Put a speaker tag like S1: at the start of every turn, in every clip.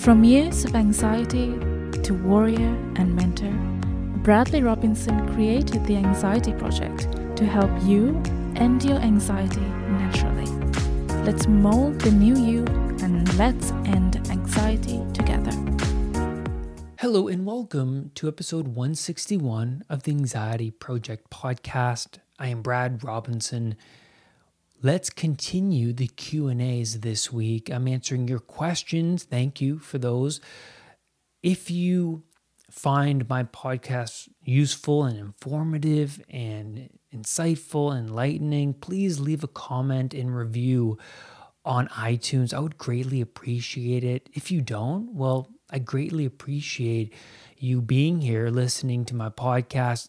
S1: From years of anxiety to warrior and mentor, Bradley Robinson created the Anxiety Project to help you end your anxiety naturally. Let's mold the new you and let's end anxiety together.
S2: Hello, and welcome to episode 161 of the Anxiety Project podcast. I am Brad Robinson. Let's continue the Q&As this week. I'm answering your questions. Thank you for those. If you find my podcast useful and informative and insightful, enlightening, please leave a comment and review on iTunes. I would greatly appreciate it. If you don't, well, I greatly appreciate you being here, listening to my podcast,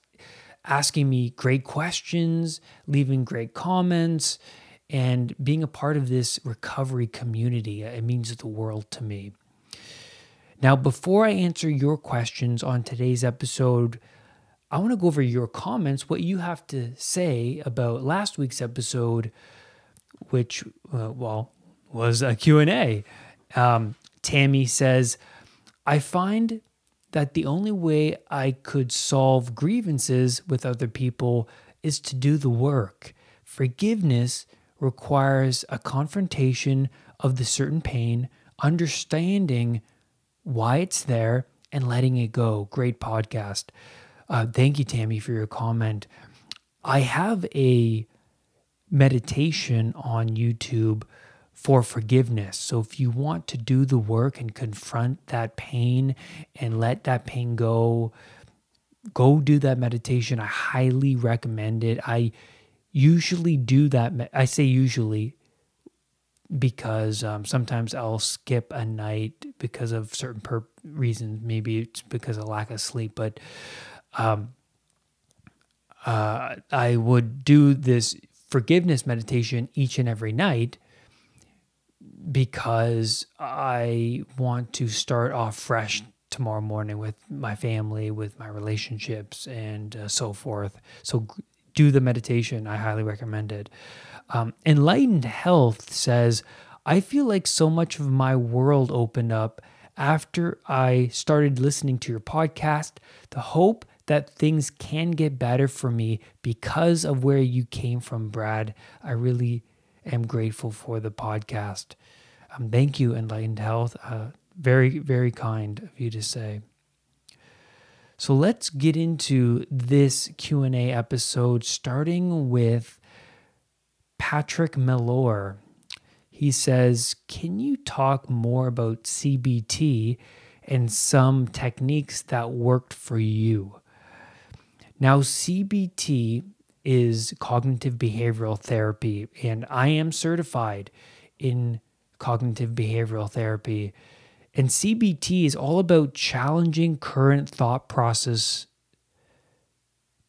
S2: asking me great questions, leaving great comments, and being a part of this recovery community. It means the world to me. Now, before I answer your questions on today's episode, I want to go over your comments, what you have to say about last week's episode, which, uh, well, was a Q&A. Um, Tammy says, I find that the only way I could solve grievances with other people is to do the work. Forgiveness requires a confrontation of the certain pain, understanding why it's there, and letting it go. Great podcast. Uh, thank you, Tammy, for your comment. I have a meditation on YouTube for forgiveness. So if you want to do the work and confront that pain and let that pain go, go do that meditation. I highly recommend it. I usually do that. I say usually because um, sometimes I'll skip a night because of certain per- reasons. Maybe it's because of lack of sleep, but um, uh, I would do this forgiveness meditation each and every night because I want to start off fresh tomorrow morning with my family, with my relationships, and uh, so forth. So do the meditation. I highly recommend it. Um, Enlightened Health says, I feel like so much of my world opened up after I started listening to your podcast. The hope that things can get better for me because of where you came from, Brad. I really am grateful for the podcast. Um, thank you, Enlightened Health. Uh, very, very kind of you to say. So let's get into this Q&A episode starting with Patrick Mellor. He says, "Can you talk more about CBT and some techniques that worked for you?" Now, CBT is cognitive behavioral therapy, and I am certified in cognitive behavioral therapy. And CBT is all about challenging current thought process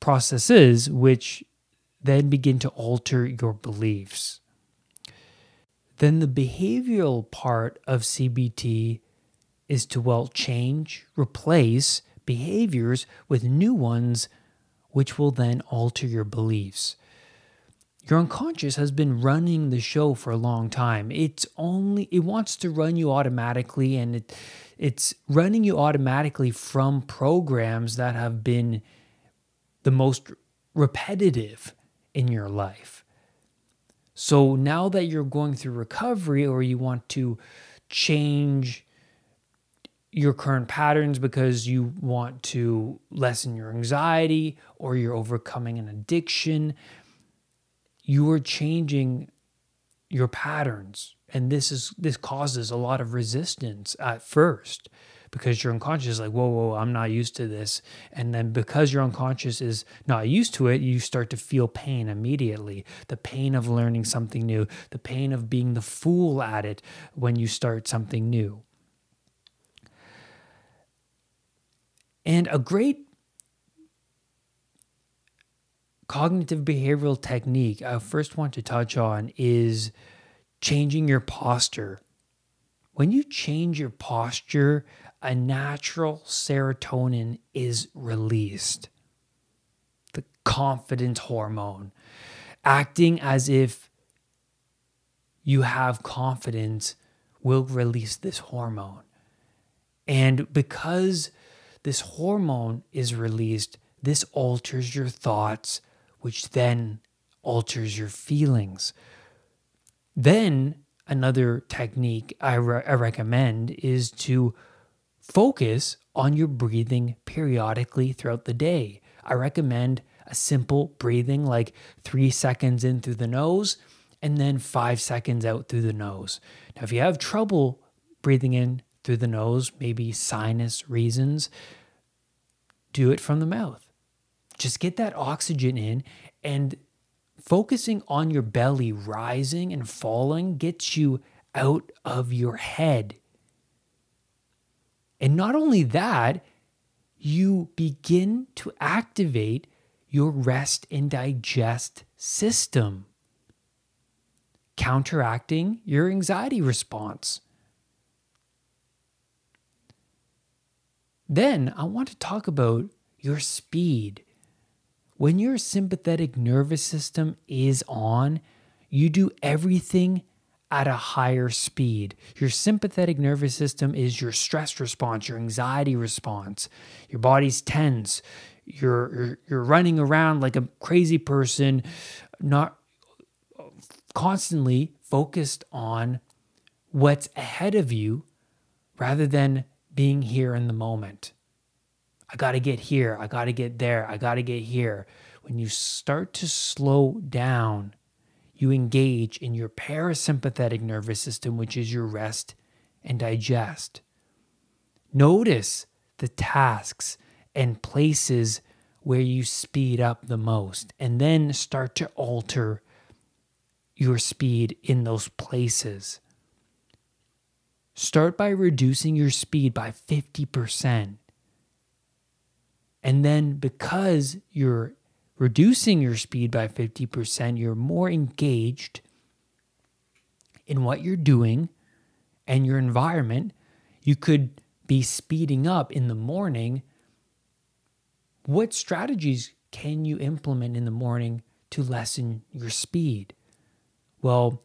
S2: processes which then begin to alter your beliefs. Then the behavioral part of CBT is to well change, replace behaviors with new ones which will then alter your beliefs. Your unconscious has been running the show for a long time. It's only it wants to run you automatically and it it's running you automatically from programs that have been the most repetitive in your life. So now that you're going through recovery or you want to change your current patterns because you want to lessen your anxiety or you're overcoming an addiction, you are changing your patterns. And this is this causes a lot of resistance at first because your unconscious is like, whoa, whoa, I'm not used to this. And then because your unconscious is not used to it, you start to feel pain immediately. The pain of learning something new, the pain of being the fool at it when you start something new. And a great cognitive behavioral technique I first want to touch on is changing your posture. When you change your posture, a natural serotonin is released. The confidence hormone, acting as if you have confidence, will release this hormone. And because this hormone is released, this alters your thoughts, which then alters your feelings. Then, another technique I, re- I recommend is to focus on your breathing periodically throughout the day. I recommend a simple breathing, like three seconds in through the nose and then five seconds out through the nose. Now, if you have trouble breathing in through the nose, maybe sinus reasons, do it from the mouth. Just get that oxygen in and focusing on your belly rising and falling gets you out of your head. And not only that, you begin to activate your rest and digest system, counteracting your anxiety response. Then I want to talk about your speed. When your sympathetic nervous system is on, you do everything at a higher speed. Your sympathetic nervous system is your stress response, your anxiety response. Your body's tense. You're, you're, you're running around like a crazy person, not constantly focused on what's ahead of you rather than being here in the moment. I got to get here. I got to get there. I got to get here. When you start to slow down, you engage in your parasympathetic nervous system, which is your rest and digest. Notice the tasks and places where you speed up the most, and then start to alter your speed in those places. Start by reducing your speed by 50%. And then, because you're reducing your speed by 50%, you're more engaged in what you're doing and your environment. You could be speeding up in the morning. What strategies can you implement in the morning to lessen your speed? Well,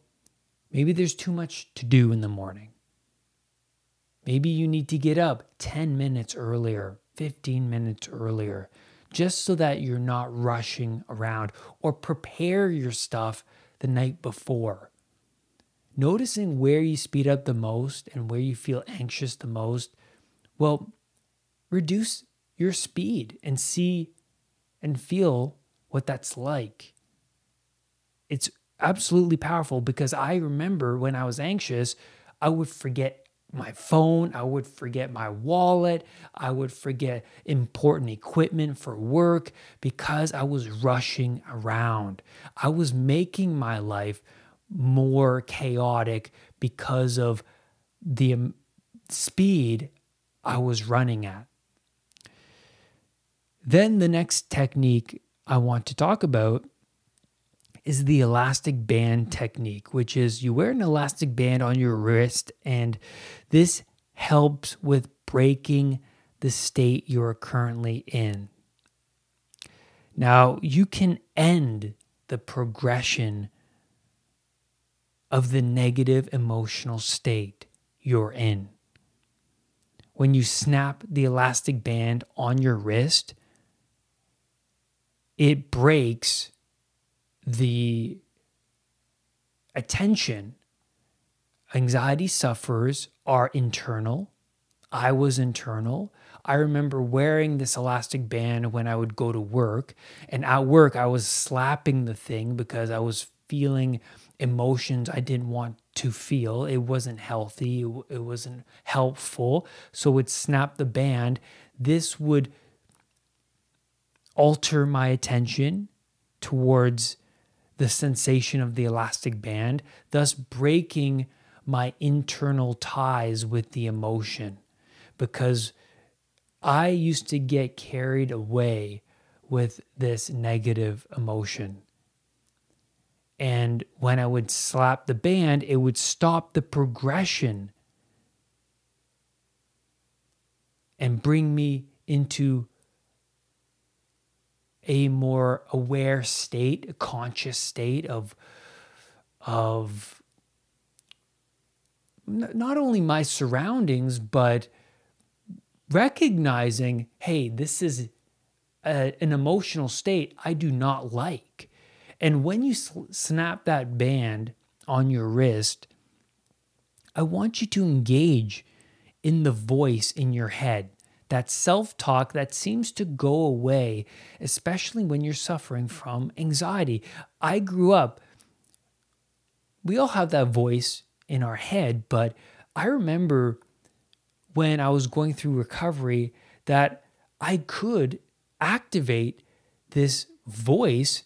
S2: maybe there's too much to do in the morning. Maybe you need to get up 10 minutes earlier, 15 minutes earlier, just so that you're not rushing around or prepare your stuff the night before. Noticing where you speed up the most and where you feel anxious the most, well, reduce your speed and see and feel what that's like. It's absolutely powerful because I remember when I was anxious, I would forget my phone, I would forget my wallet, I would forget important equipment for work because I was rushing around. I was making my life more chaotic because of the um, speed I was running at. Then the next technique I want to talk about is the elastic band technique, which is you wear an elastic band on your wrist, and this helps with breaking the state you're currently in. Now, you can end the progression of the negative emotional state you're in. When you snap the elastic band on your wrist, it breaks the attention anxiety sufferers are internal. I was internal. I remember wearing this elastic band when I would go to work. And at work, I was slapping the thing because I was feeling emotions I didn't want to feel. It wasn't healthy, it wasn't helpful. So, would snap the band. This would alter my attention towards the sensation of the elastic band, thus breaking my internal ties with the emotion. Because I used to get carried away with this negative emotion. And when I would slap the band, it would stop the progression and bring me into a more aware state, a conscious state of of not only my surroundings but recognizing, hey, this is a, an emotional state I do not like. And when you snap that band on your wrist, I want you to engage in the voice in your head, that self talk that seems to go away, especially when you're suffering from anxiety. I grew up, we all have that voice in our head, but I remember when I was going through recovery that I could activate this voice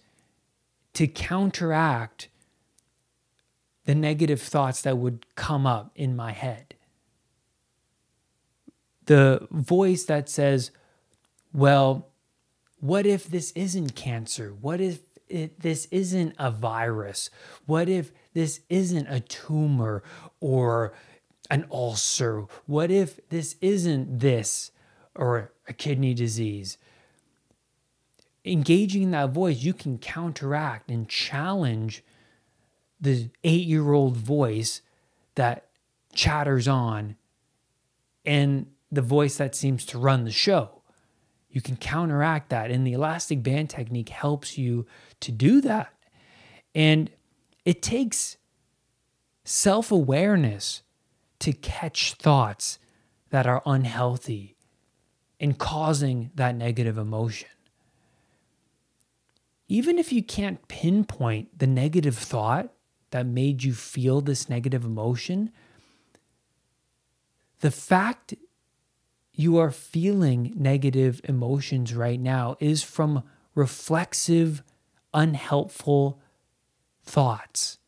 S2: to counteract the negative thoughts that would come up in my head. The voice that says, well, what if this isn't cancer? What if it, this isn't a virus? What if this isn't a tumor or an ulcer? What if this isn't this or a kidney disease? Engaging in that voice, you can counteract and challenge the eight year old voice that chatters on and the voice that seems to run the show. You can counteract that, and the elastic band technique helps you to do that. And it takes self awareness to catch thoughts that are unhealthy and causing that negative emotion. Even if you can't pinpoint the negative thought, that made you feel this negative emotion, the fact you are feeling negative emotions right now is from reflexive, unhelpful thoughts.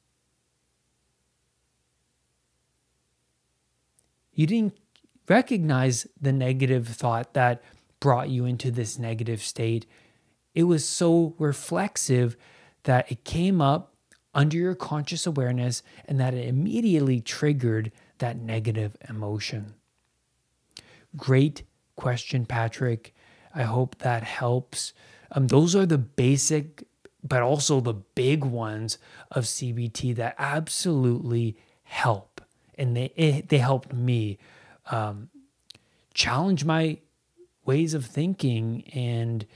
S2: You didn't recognize the negative thought that brought you into this negative state. It was so reflexive that it came up under your conscious awareness and that it immediately triggered that negative emotion. Great question, Patrick. I hope that helps. Um, those are the basic, but also the big ones of CBT that absolutely help. And they, it, they helped me um, challenge my ways of thinking. And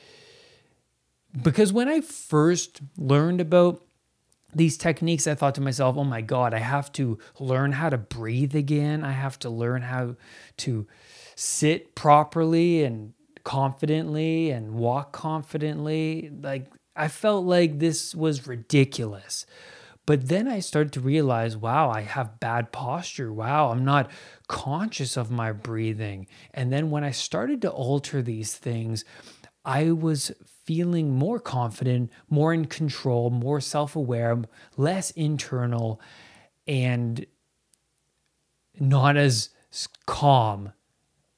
S2: because when I first learned about these techniques, I thought to myself, oh my God, I have to learn how to breathe again. I have to learn how to sit properly and confidently and walk confidently. Like, I felt like this was ridiculous. But then I started to realize, wow, I have bad posture. Wow, I'm not conscious of my breathing. And then when I started to alter these things, I was feeling more confident, more in control, more self aware, less internal, and not as calm.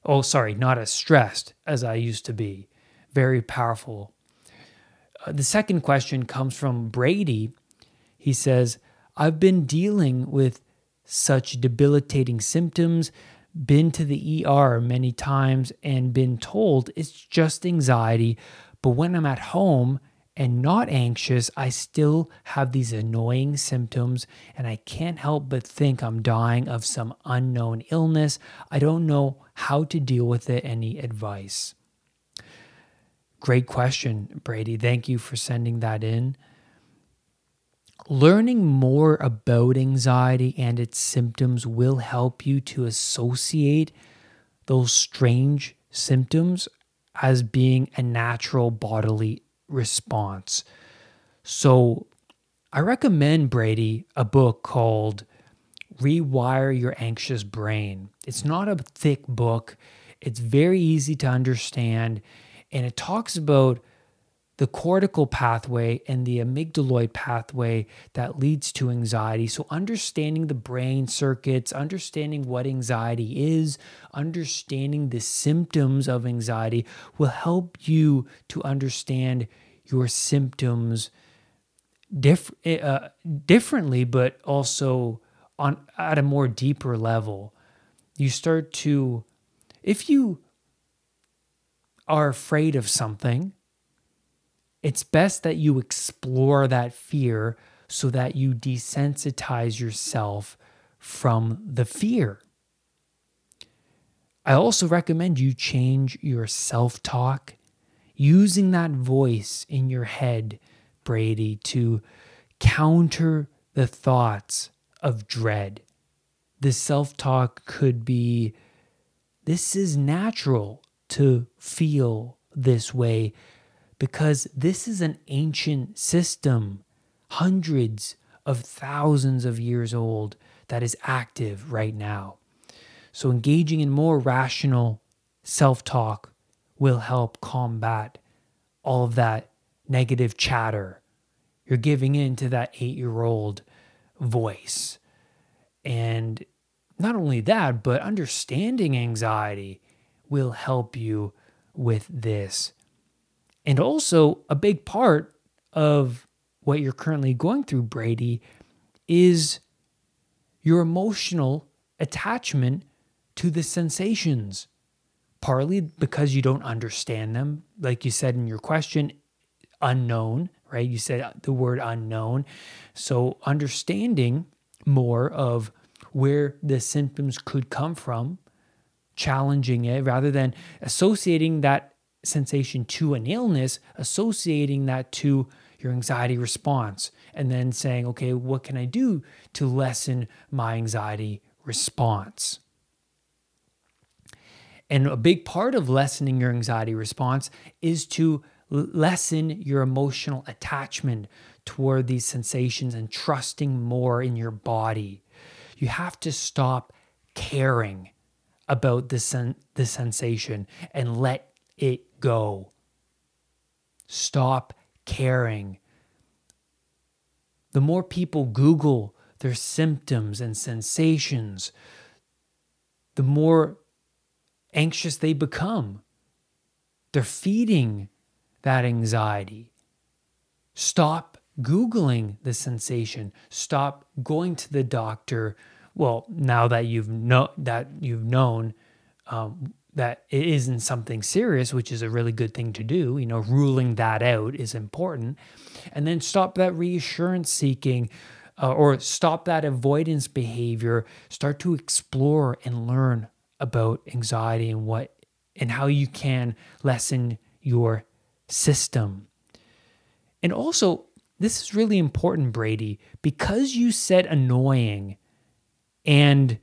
S2: Oh, sorry, not as stressed as I used to be. Very powerful. Uh, the second question comes from Brady. He says, I've been dealing with such debilitating symptoms, been to the ER many times, and been told it's just anxiety, but when I'm at home and not anxious, I still have these annoying symptoms and I can't help but think I'm dying of some unknown illness. I don't know how to deal with it. Any advice? Great question, Brady. Thank you for sending that in. Learning more about anxiety and its symptoms will help you to associate those strange symptoms as being a natural bodily response. So I recommend Brady a book called Rewire Your Anxious Brain. It's not a thick book, it's very easy to understand, and it talks about the cortical pathway and the amygdaloid pathway that leads to anxiety. So, understanding the brain circuits, understanding what anxiety is, understanding the symptoms of anxiety will help you to understand your symptoms diff- uh, differently, but also on at a more deeper level. You start to, if you are afraid of something, it's best that you explore that fear so that you desensitize yourself from the fear. I also recommend you change your self talk, using that voice in your head, Brady, to counter the thoughts of dread. This self talk could be this is natural to feel this way because this is an ancient system, hundreds of thousands of years old, that is active right now. So, engaging in more rational self talk will help combat all of that negative chatter. You're giving in to that eight year old voice. And not only that, but understanding anxiety will help you with this. And also, a big part of what you're currently going through, Brady, is your emotional attachment to the sensations, partly because you don't understand them. Like you said in your question, unknown, right? You said the word unknown. So, understanding more of where the symptoms could come from, challenging it rather than associating that sensation to an illness, associating that to your anxiety response, and then saying, okay, what can I do to lessen my anxiety response? And a big part of lessening your anxiety response is to lessen your emotional attachment toward these sensations and trusting more in your body. You have to stop caring about the, sen- the sensation and let it go. Stop caring. The more people Google their symptoms and sensations, the more anxious they become. They're feeding that anxiety. Stop Googling the sensation. Stop going to the doctor. Well, now that you've know that you've known um, that it isn't something serious, which is a really good thing to do. You know, ruling that out is important, and then stop that reassurance seeking. Uh, or stop that avoidance behavior start to explore and learn about anxiety and what and how you can lessen your system. And also, this is really important, Brady, because you said annoying and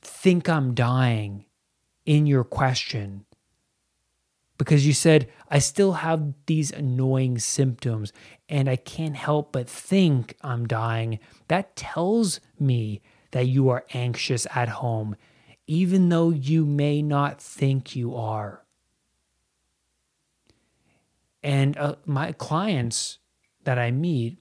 S2: think I'm dying in your question. Because you said, I still have these annoying symptoms and I can't help but think I'm dying. That tells me that you are anxious at home even though you may not think you are. And uh, my clients that I meet,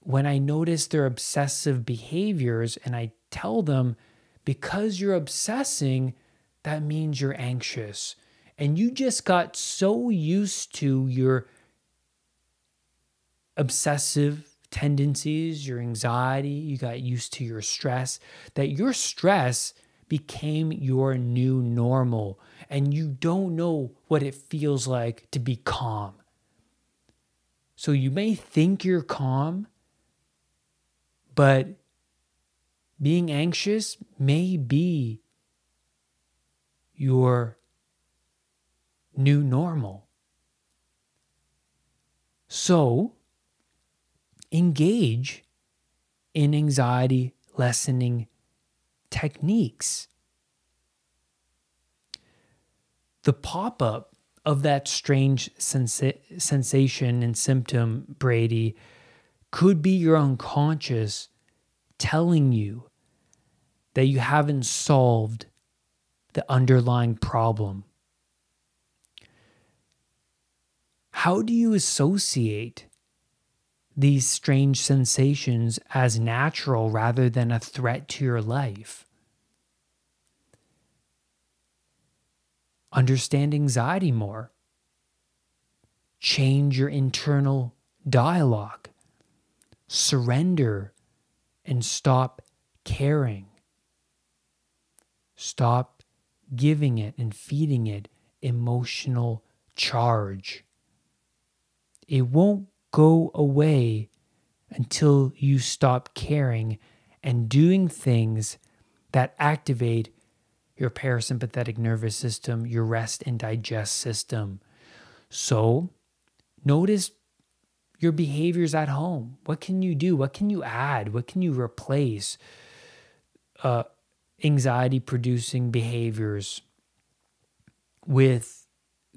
S2: when I notice their obsessive behaviors and I tell them, because you're obsessing, that means you're anxious. And you just got so used to your obsessive tendencies, your anxiety, you got used to your stress, that your stress became your new normal and you don't know what it feels like to be calm. So you may think you're calm, but being anxious may be your new normal. So engage in anxiety lessening techniques. The pop up of that strange sensa- sensation and symptom, Brady, could be your unconscious telling you that you haven't solved the underlying problem. How do you associate these strange sensations as natural rather than a threat to your life. Understand anxiety more. Change your internal dialogue. Surrender and stop caring. Stop giving it and feeding it emotional charge. It won't go away until you stop caring and doing things that activate your parasympathetic nervous system, your rest and digest system. So, notice your behaviors at home. What can you do? What can you add? What can you replace? Uh, anxiety producing behaviors with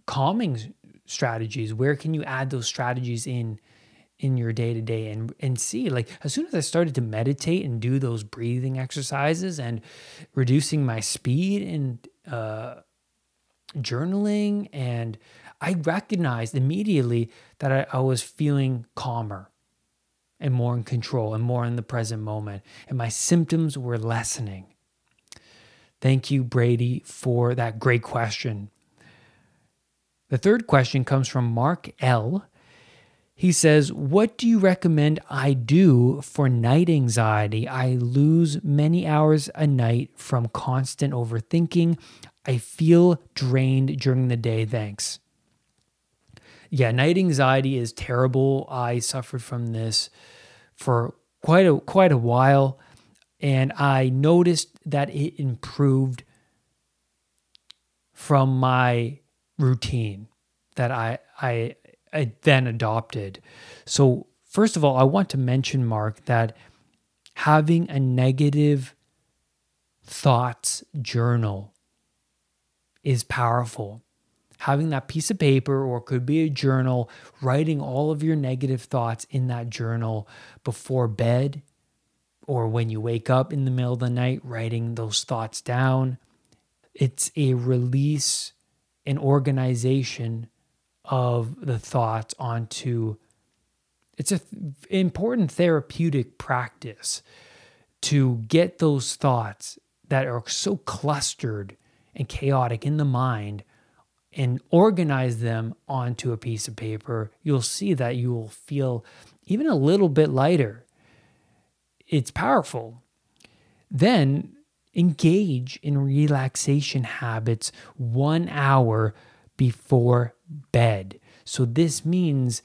S2: calming strategies. Where can you add those strategies in? in your day to day and and see like as soon as I started to meditate and do those breathing exercises and reducing my speed and uh, journaling and I recognized immediately that I, I was feeling calmer and more in control and more in the present moment and my symptoms were lessening. Thank you Brady for that great question. The third question comes from Mark L he says, What do you recommend I do for night anxiety? I lose many hours a night from constant overthinking. I feel drained during the day. Thanks. Yeah, night anxiety is terrible. I suffered from this for quite a quite a while and I noticed that it improved from my routine that I I I then adopted. So, first of all, I want to mention, Mark, that having a negative thoughts journal is powerful. Having that piece of paper, or could be a journal, writing all of your negative thoughts in that journal before bed or when you wake up in the middle of the night, writing those thoughts down. It's a release, an organization of the thoughts onto it's an th- important therapeutic practice to get those thoughts that are so clustered and chaotic in the mind and organize them onto a piece of paper, you'll see that you will feel even a little bit lighter. It's powerful. Then engage in relaxation habits one hour before bed. So this means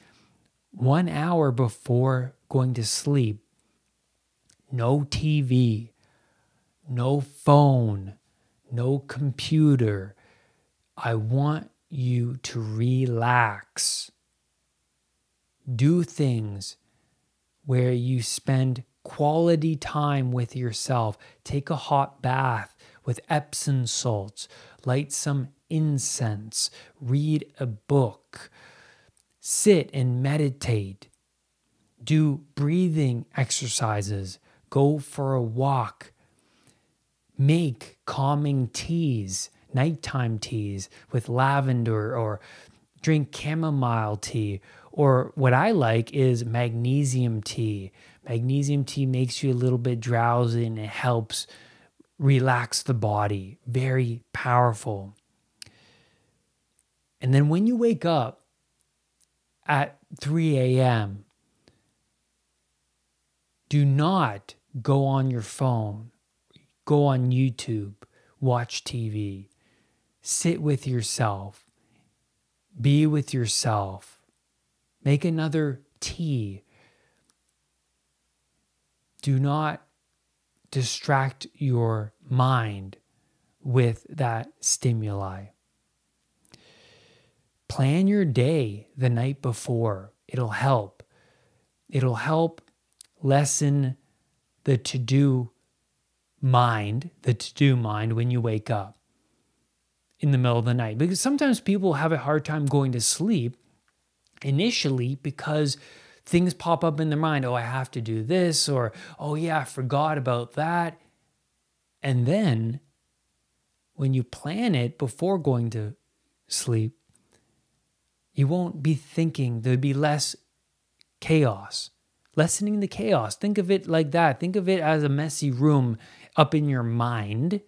S2: one hour before going to sleep, no TV, no phone, no computer. I want you to relax. Do things where you spend quality time with yourself. Take a hot bath with Epsom salts, light some incense, read a book, sit and meditate, do breathing exercises, go for a walk, make calming teas, nighttime teas with lavender or drink chamomile tea. Or what I like is magnesium tea. Magnesium tea makes you a little bit drowsy and it helps relax the body. Very powerful. And then when you wake up at 3 a.m., do not go on your phone, go on YouTube, watch TV, sit with yourself, be with yourself, make another tea. Do not distract your mind with that stimuli. Plan your day the night before. It'll help. It'll help lessen the to do mind, the to do mind when you wake up in the middle of the night. Because sometimes people have a hard time going to sleep initially because things pop up in their mind. Oh, I have to do this, or oh, yeah, I forgot about that. And then when you plan it before going to sleep, you won't be thinking, there'd be less chaos. Lessening the chaos. Think of it like that. Think of it as a messy room up in your mind,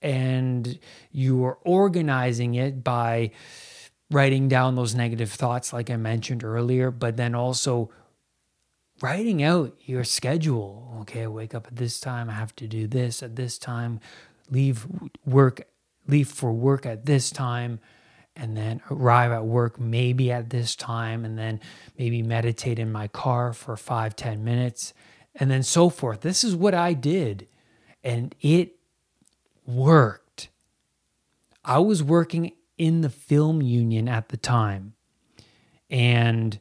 S2: and you are organizing it by writing down those negative thoughts, like I mentioned earlier, but then also writing out your schedule. Okay, I wake up at this time, I have to do this at this time, leave work, leave for work at this time and then arrive at work maybe at this time and then maybe meditate in my car for five ten minutes and then so forth this is what i did and it worked I was working in the film union at the time. And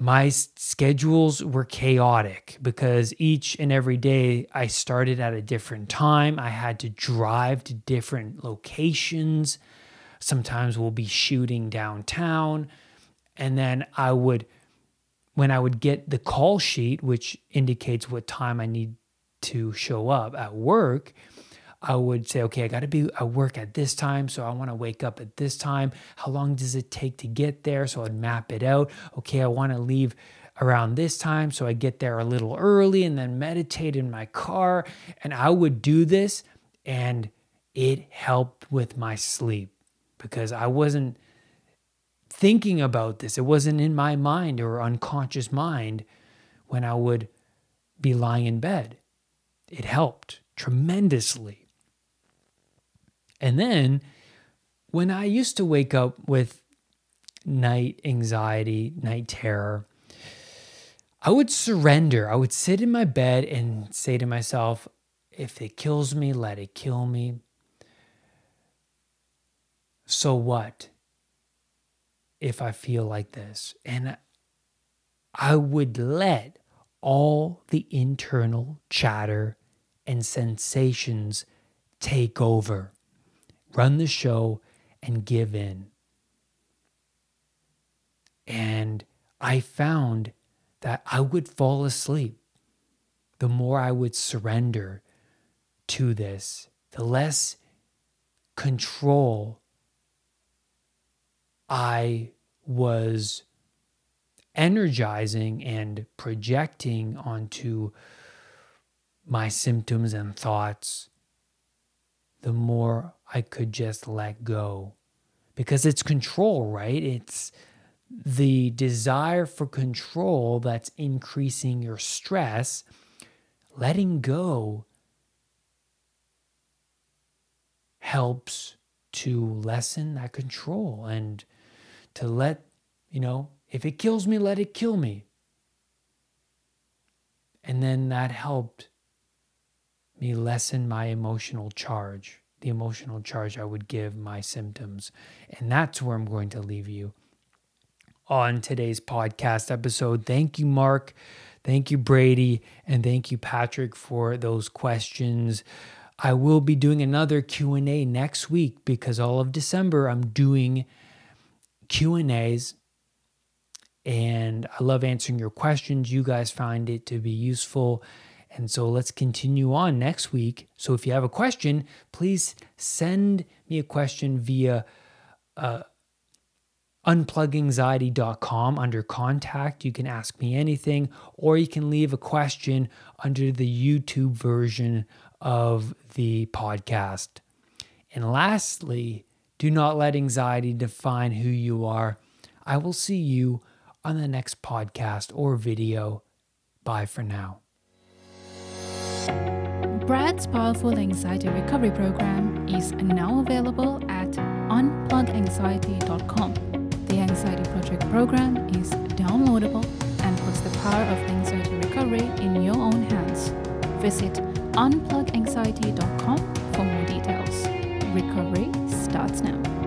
S2: my schedules were chaotic because each and every day I started at a different time. I had to drive to different locations. Sometimes we'll be shooting downtown. And then I would, when I would get the call sheet, which indicates what time I need to show up at work, I would say, okay, I got to be at work at this time. So I want to wake up at this time. How long does it take to get there? So I'd map it out. Okay, I want to leave around this time. So I get there a little early and then meditate in my car. And I would do this and it helped with my sleep because I wasn't thinking about this. It wasn't in my mind or unconscious mind when I would be lying in bed. It helped tremendously. And then when I used to wake up with night anxiety, night terror, I would surrender. I would sit in my bed and say to myself, if it kills me, let it kill me. So what if I feel like this? And I would let all the internal chatter and sensations take over run the show, and give in. And I found that I would fall asleep. The more I would surrender to this, the less control I was energizing and projecting onto my symptoms and thoughts, the more I could just let go. Because it's control, right? It's the desire for control that's increasing your stress. Letting go helps to lessen that control and to let, you know, if it kills me, let it kill me. And then that helped me lessen my emotional charge the emotional charge I would give my symptoms. And that's where I'm going to leave you on today's podcast episode. Thank you, Mark. Thank you, Brady. And thank you, Patrick, for those questions. I will be doing another Q&A next week because all of December I'm doing Q&As and I love answering your questions. You guys find it to be useful and so let's continue on next week. So if you have a question, please send me a question via uh, unpluganxiety.com under contact. You can ask me anything, or you can leave a question under the YouTube version of the podcast. And lastly, do not let anxiety define who you are. I will see you on the next podcast or video. Bye for now.
S1: Brad's powerful anxiety recovery program is now available at unpluganxiety.com. The Anxiety Project program is downloadable and puts the power of anxiety recovery in your own hands. Visit unpluganxiety.com for more details. Recovery starts now.